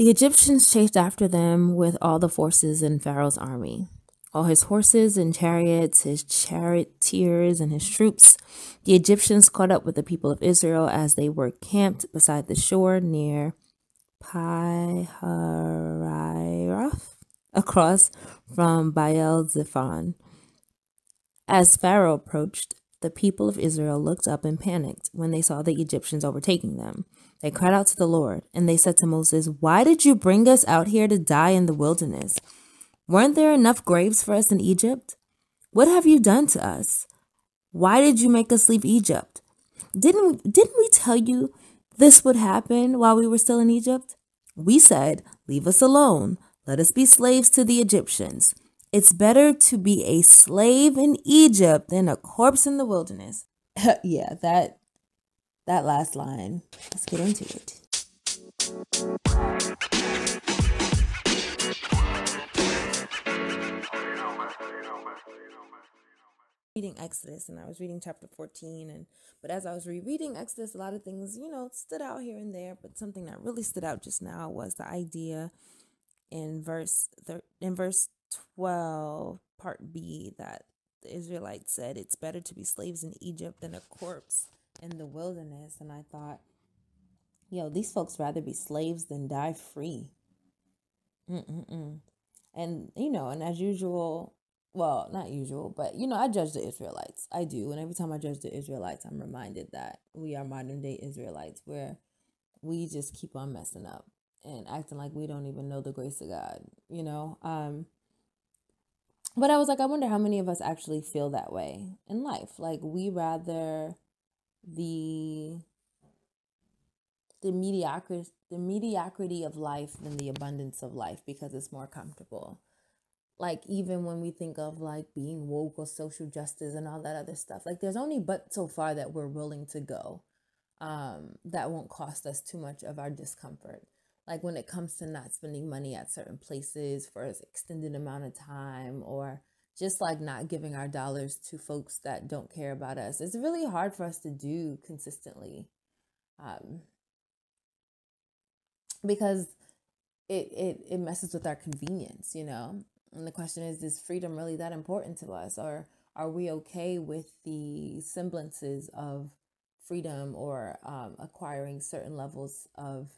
The Egyptians chased after them with all the forces in Pharaoh's army, all his horses and chariots, his charioteers and his troops. The Egyptians caught up with the people of Israel as they were camped beside the shore near Pi-hahiroth, across from Baal Zephon. As Pharaoh approached, the people of Israel looked up and panicked when they saw the Egyptians overtaking them. They cried out to the Lord, and they said to Moses, Why did you bring us out here to die in the wilderness? Weren't there enough graves for us in Egypt? What have you done to us? Why did you make us leave Egypt? Didn't we, didn't we tell you this would happen while we were still in Egypt? We said, Leave us alone. Let us be slaves to the Egyptians. It's better to be a slave in Egypt than a corpse in the wilderness. yeah, that that last line. Let's get into it. reading Exodus and I was reading chapter 14 and but as I was rereading Exodus a lot of things you know stood out here and there but something that really stood out just now was the idea in verse in verse 12 part B that the Israelites said it's better to be slaves in Egypt than a corpse in the wilderness. And I thought, yo, these folks rather be slaves than die free. Mm-mm-mm. And, you know, and as usual, well, not usual, but, you know, I judge the Israelites. I do. And every time I judge the Israelites, I'm reminded that we are modern day Israelites where we just keep on messing up and acting like we don't even know the grace of God, you know? Um, but I was like, I wonder how many of us actually feel that way in life. Like we rather the the mediocrity the mediocrity of life than the abundance of life because it's more comfortable. Like even when we think of like being woke or social justice and all that other stuff, like there's only but so far that we're willing to go. Um, that won't cost us too much of our discomfort. Like when it comes to not spending money at certain places for an extended amount of time or just like not giving our dollars to folks that don't care about us. It's really hard for us to do consistently. Um, because it, it it messes with our convenience, you know. And the question is, is freedom really that important to us, or are we okay with the semblances of freedom or um, acquiring certain levels of,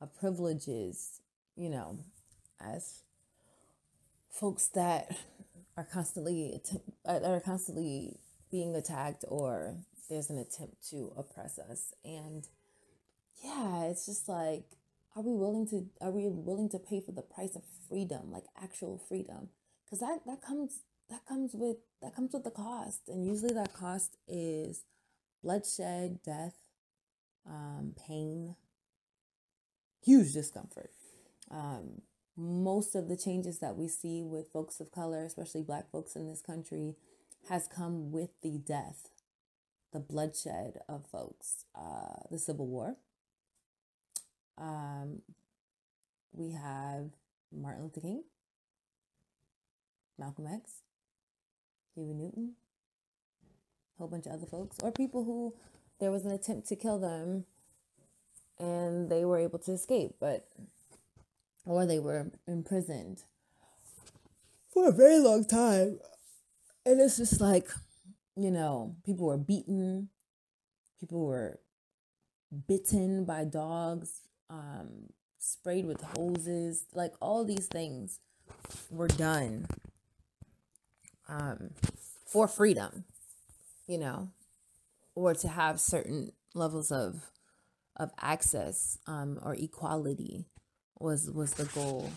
of privileges, you know, as folks that are constantly uh, are constantly being attacked or there's an attempt to oppress us. And yeah it's just like are we willing to are we willing to pay for the price of freedom like actual freedom? Because that that comes that comes with that comes with the cost. And usually that cost is bloodshed death um, pain huge discomfort um, most of the changes that we see with folks of color, especially black folks in this country, has come with the death, the bloodshed of folks, uh, the Civil War. Um, we have Martin Luther King, Malcolm X, Huey Newton, a whole bunch of other folks, or people who there was an attempt to kill them and they were able to escape, but or they were imprisoned for a very long time. And it's just like, you know, people were beaten, people were bitten by dogs, um, sprayed with hoses, like all these things were done um, for freedom, you know, or to have certain levels of of access um, or equality was was the goal.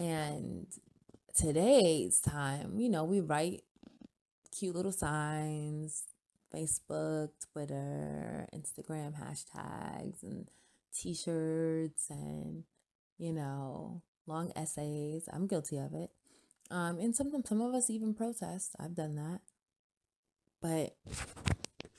And today's time, you know, we write cute little signs, Facebook, Twitter, Instagram hashtags and t-shirts and you know, long essays. I'm guilty of it. Um, and some some of us even protest. I've done that. But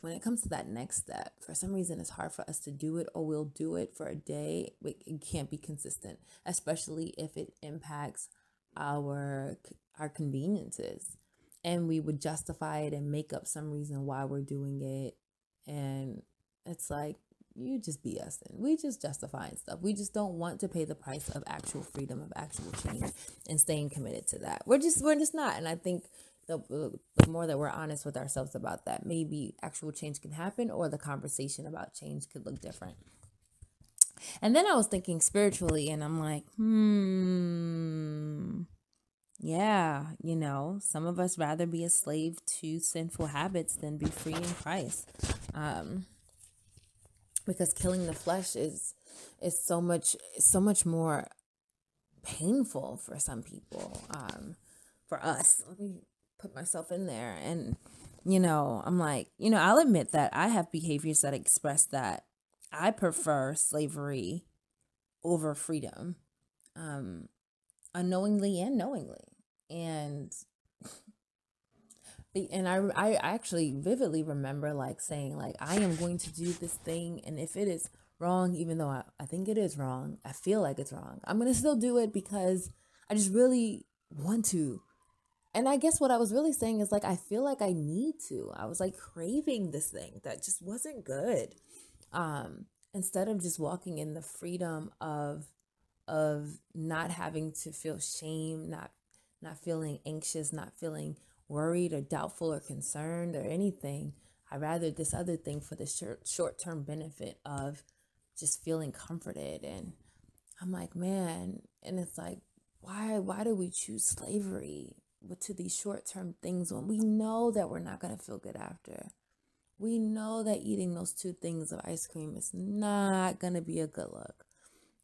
when it comes to that next step, for some reason it's hard for us to do it or we'll do it for a day. It can't be consistent, especially if it impacts our our conveniences. And we would justify it and make up some reason why we're doing it. And it's like you just BSing. We just justifying stuff. We just don't want to pay the price of actual freedom, of actual change, and staying committed to that. We're just we're just not. And I think the, the more that we're honest with ourselves about that, maybe actual change can happen, or the conversation about change could look different. And then I was thinking spiritually, and I'm like, hmm, yeah, you know, some of us rather be a slave to sinful habits than be free in Christ. Um, because killing the flesh is is so much so much more painful for some people. Um, for us, let me put myself in there, and you know, I'm like, you know, I'll admit that I have behaviors that express that I prefer slavery over freedom, um, unknowingly and knowingly. And and I, I actually vividly remember like saying like I am going to do this thing and if it is wrong even though I, I think it is wrong I feel like it's wrong I'm gonna still do it because I just really want to and I guess what I was really saying is like I feel like I need to I was like craving this thing that just wasn't good um, instead of just walking in the freedom of of not having to feel shame, not not feeling anxious, not feeling worried or doubtful or concerned or anything. I rather this other thing for the short short term benefit of just feeling comforted. And I'm like, man, and it's like, why why do we choose slavery to these short term things when we know that we're not gonna feel good after? we know that eating those two things of ice cream is not going to be a good look.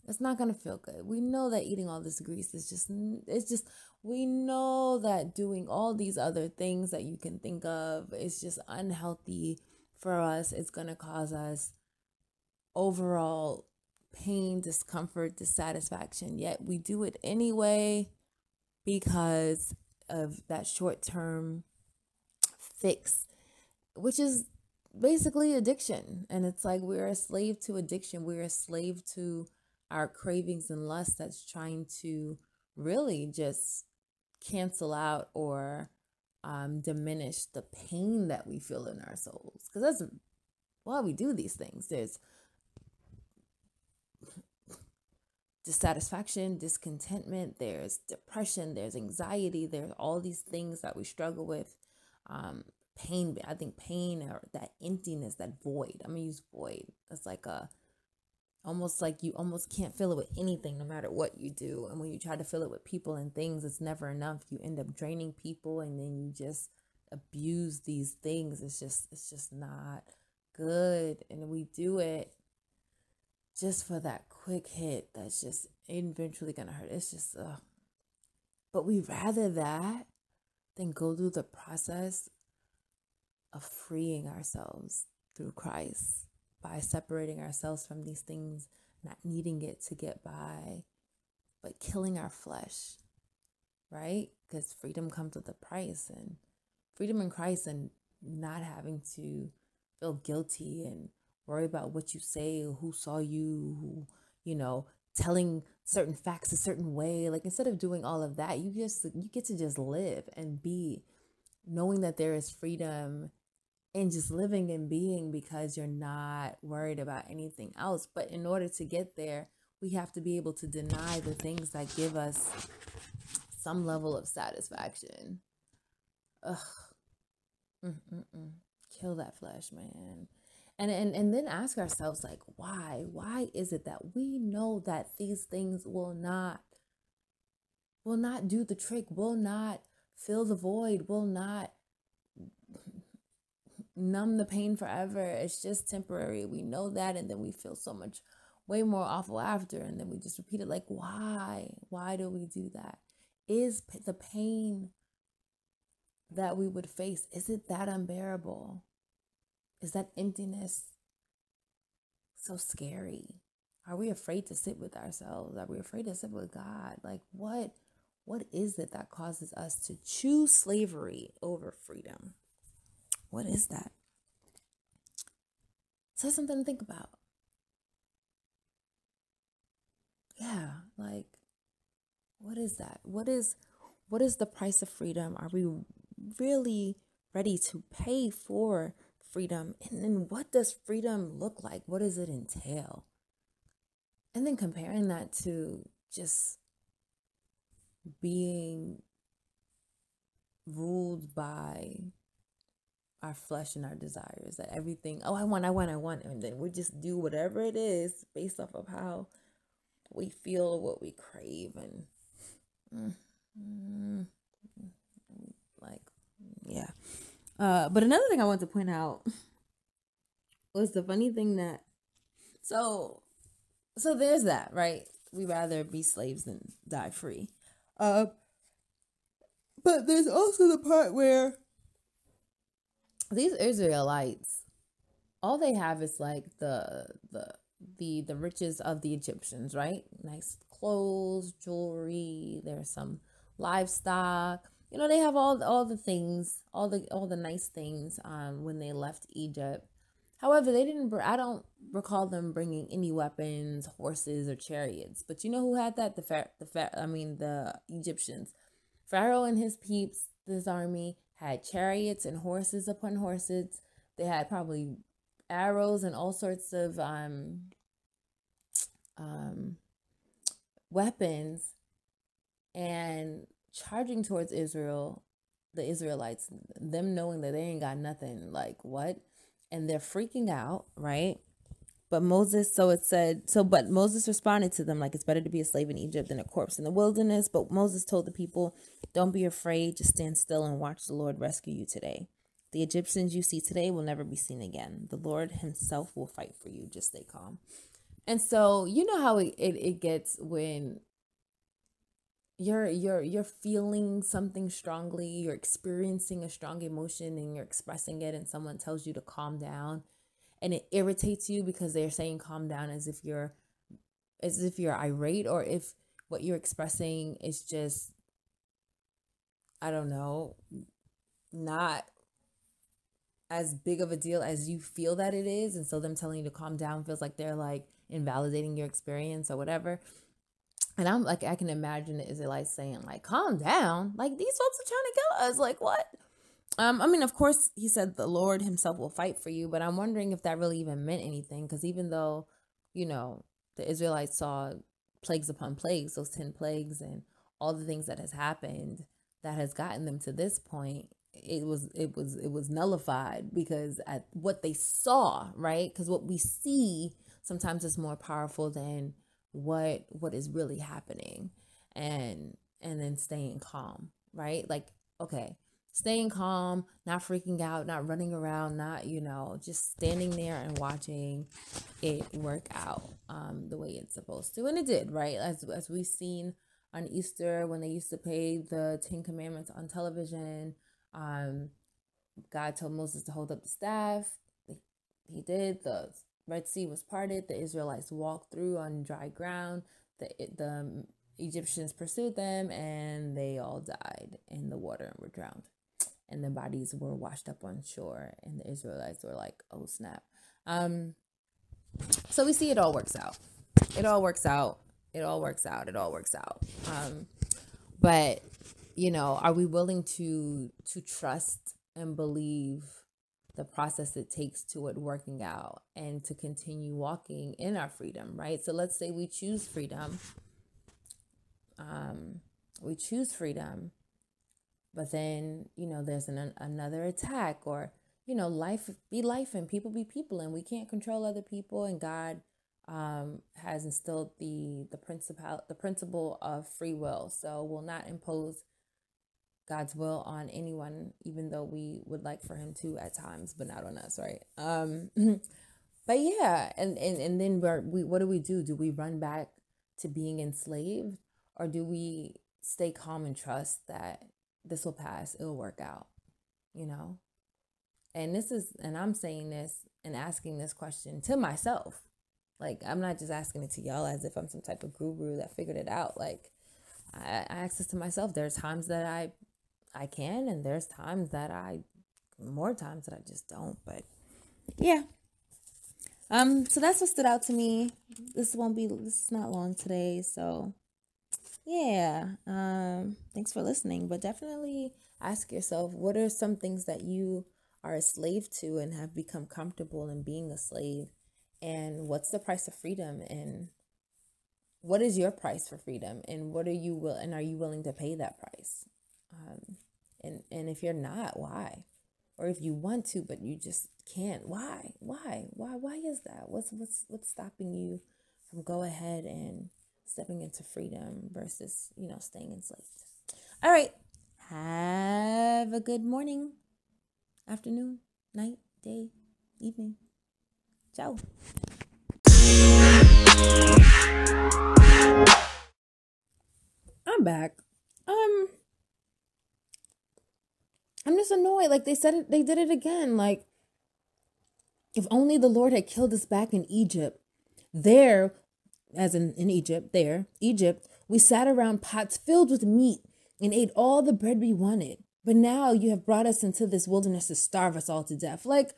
It's not going to feel good. We know that eating all this grease is just, it's just, we know that doing all these other things that you can think of is just unhealthy for us. It's going to cause us overall pain, discomfort, dissatisfaction. Yet we do it anyway because of that short term fix, which is basically addiction. And it's like we're a slave to addiction. We're a slave to our cravings and lust that's trying to really just cancel out or um, diminish the pain that we feel in our souls. Because that's why we do these things. There's dissatisfaction, discontentment, there's depression, there's anxiety, there's all these things that we struggle with. Um, pain i think pain or that emptiness that void i'm gonna use void it's like a almost like you almost can't fill it with anything no matter what you do. And when you try to fill it with people and things it's never enough. You end up draining people and then you just abuse these things. It's just it's just not good. And we do it just for that quick hit that's just eventually gonna hurt it's just uh but we rather that than go through the process of freeing ourselves through Christ by separating ourselves from these things, not needing it to get by, but killing our flesh, right? Because freedom comes with a price, and freedom in Christ, and not having to feel guilty and worry about what you say, who saw you, who, you know, telling certain facts a certain way. Like instead of doing all of that, you just you get to just live and be knowing that there is freedom and just living and being because you're not worried about anything else. But in order to get there, we have to be able to deny the things that give us some level of satisfaction. Ugh. Mm-mm-mm. Kill that flesh, man. And, and and then ask ourselves like why why is it that we know that these things will not will not do the trick will not fill the void will not numb the pain forever. It's just temporary. We know that. And then we feel so much way more awful after. And then we just repeat it like, why? Why do we do that? Is the pain that we would face, is it that unbearable? Is that emptiness so scary? Are we afraid to sit with ourselves? Are we afraid to sit with God? Like what what is it that causes us to choose slavery over freedom? What is that? So something to think about. Yeah, like what is that? What is what is the price of freedom? Are we really ready to pay for freedom and then what does freedom look like? What does it entail? And then comparing that to just being ruled by our flesh and our desires that everything oh i want i want i want and then we just do whatever it is based off of how we feel what we crave and mm, mm, like yeah uh but another thing i want to point out was the funny thing that so so there's that right we rather be slaves than die free uh but there's also the part where these Israelites, all they have is like the the the the riches of the Egyptians, right? Nice clothes, jewelry. There's some livestock. You know, they have all all the things, all the all the nice things. Um, when they left Egypt. However, they didn't. I don't recall them bringing any weapons, horses, or chariots. But you know who had that? The the I mean, the Egyptians. Pharaoh and his peeps, this army, had chariots and horses upon horses. They had probably arrows and all sorts of um, um, weapons and charging towards Israel, the Israelites, them knowing that they ain't got nothing, like what? And they're freaking out, right? But Moses, so it said, so, but Moses responded to them like it's better to be a slave in Egypt than a corpse in the wilderness. But Moses told the people, don't be afraid, just stand still and watch the Lord rescue you today. The Egyptians you see today will never be seen again. The Lord himself will fight for you. Just stay calm. And so, you know how it, it, it gets when you're you're you're feeling something strongly, you're experiencing a strong emotion and you're expressing it and someone tells you to calm down and it irritates you because they're saying calm down as if you're as if you're irate or if what you're expressing is just I don't know, not as big of a deal as you feel that it is. And so them telling you to calm down feels like they're like invalidating your experience or whatever. And I'm like, I can imagine the Israelites saying, like, calm down. Like, these folks are trying to kill us. Like, what? Um, I mean, of course, he said the Lord himself will fight for you, but I'm wondering if that really even meant anything. Because even though, you know, the Israelites saw plagues upon plagues, those 10 plagues, and all the things that has happened that has gotten them to this point, it was it was it was nullified because at what they saw right because what we see sometimes is more powerful than what what is really happening and and then staying calm right like okay staying calm, not freaking out, not running around, not, you know, just standing there and watching it work out um, the way it's supposed to. And it did, right? As, as we've seen on Easter when they used to play the Ten Commandments on television, um, God told Moses to hold up the staff. He did. The Red Sea was parted. The Israelites walked through on dry ground. The, the Egyptians pursued them and they all died in the water and were drowned. And the bodies were washed up on shore and the israelites were like oh snap. Um so we see it all works out. It all works out. It all works out. It all works out. Um but you know are we willing to to trust and believe the process it takes to it working out and to continue walking in our freedom right? So let's say we choose freedom. Um we choose freedom but then you know there's an, another attack or you know life be life and people be people and we can't control other people and god um, has instilled the the principle the principle of free will. So will not impose god's will on anyone even though we would like for him to at times but not on us right um but yeah and and, and then we're, we what do we do do we run back to being enslaved or do we stay calm and trust that this will pass, it'll work out, you know? And this is, and I'm saying this and asking this question to myself. Like, I'm not just asking it to y'all as if I'm some type of guru that figured it out. Like, I, I ask this to myself. There's times that I, I can, and there's times that I, more times that I just don't. But yeah. Um, so that's what stood out to me. This won't be, this is not long today. So yeah um thanks for listening but definitely ask yourself what are some things that you are a slave to and have become comfortable in being a slave and what's the price of freedom and what is your price for freedom and what are you will and are you willing to pay that price um, and and if you're not why? Or if you want to but you just can't why? Why? Why why is that? What's what's what's stopping you from go ahead and stepping into freedom versus you know staying enslaved? All right. Have a good morning afternoon night day evening. Ciao. I'm back um I'm just annoyed. Like they said it, they did it again. Like, if only the Lord had killed us back in Egypt. There, as in, in Egypt, there, Egypt, we sat around pots filled with meat and ate all the bread we wanted. But now you have brought us into this wilderness to starve us all to death. Like,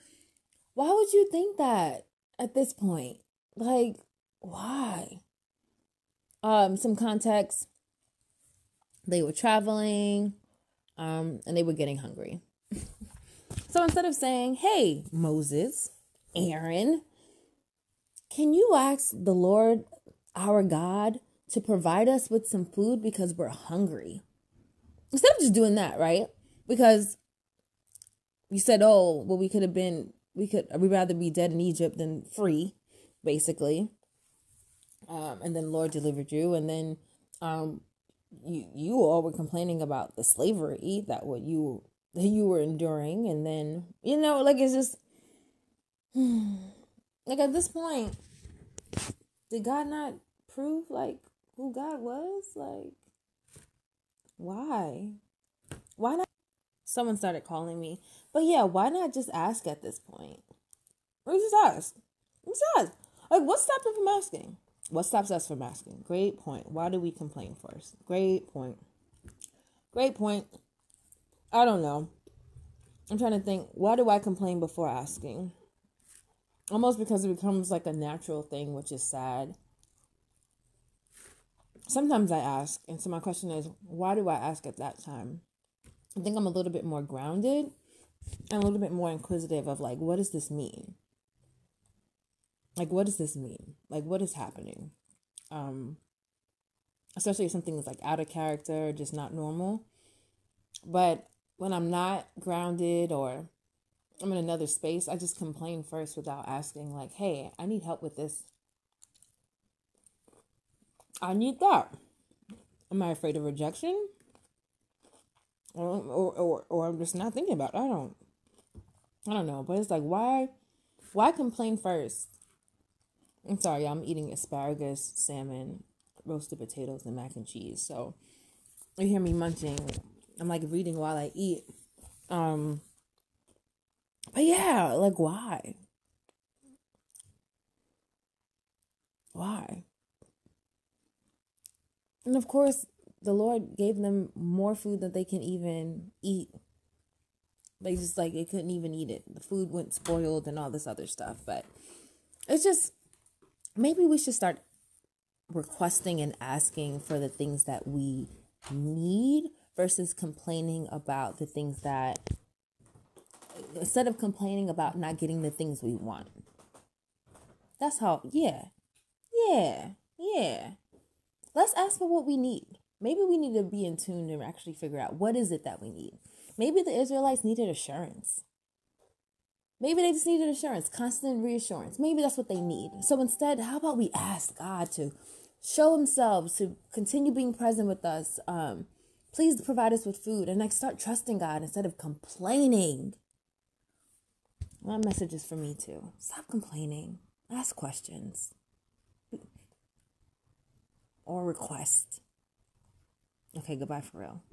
why would you think that at this point? Like, why? Um, some context. They were traveling um, and they were getting hungry. so instead of saying, Hey, Moses, Aaron, can you ask the Lord our God to provide us with some food because we're hungry? Instead of just doing that, right? Because you said, Oh, well, we could have been, we could, we'd rather be dead in Egypt than free, basically. Um, and then Lord delivered you, and then um, you you all were complaining about the slavery that what you that you were enduring and then you know like it's just like at this point did god not prove like who god was? Like why? Why not? Someone started calling me. But yeah why not just ask at this point? Or just ask just ask like what's stopping from asking what stops us from asking? Great point. Why do we complain first? Great point. Great point. I don't know. I'm trying to think. Why do I complain before asking? Almost because it becomes like a natural thing, which is sad. Sometimes I ask, and so my question is, why do I ask at that time? I think I'm a little bit more grounded and a little bit more inquisitive of like, what does this mean? Like what does this mean? Like what is happening? Um especially if something is like out of character or just not normal. But when i'm not grounded or i'm in another space i just complain first without asking like hey i need help with this. I need that. Am i afraid of rejection? Or or or, or i'm just not thinking about it. i don't i don't know. But it's like why why complain first I'm sorry, I'm eating asparagus, salmon, roasted potatoes, and mac and cheese. So you hear me munching. I'm like reading while I eat. Um, but yeah, like why? Why? And of course, the Lord gave them more food than they can even eat. They just like they couldn't even eat it. The food went spoiled and all this other stuff. But it's just maybe we should start requesting and asking for the things that we need versus complaining about the things that instead of complaining about not getting the things we want. That's how, yeah, yeah, yeah. Let's ask for what we need. Maybe we need to be in tune and actually figure out what is it that we need. Maybe the Israelites needed assurance. Maybe they just needed assurance, constant reassurance. Maybe that's what they need. So instead, how about we ask God to show Himself, to continue being present with us? Um, please provide us with food and like start trusting God instead of complaining. My message is for me too. Stop complaining. Ask questions or request. Okay, goodbye for real.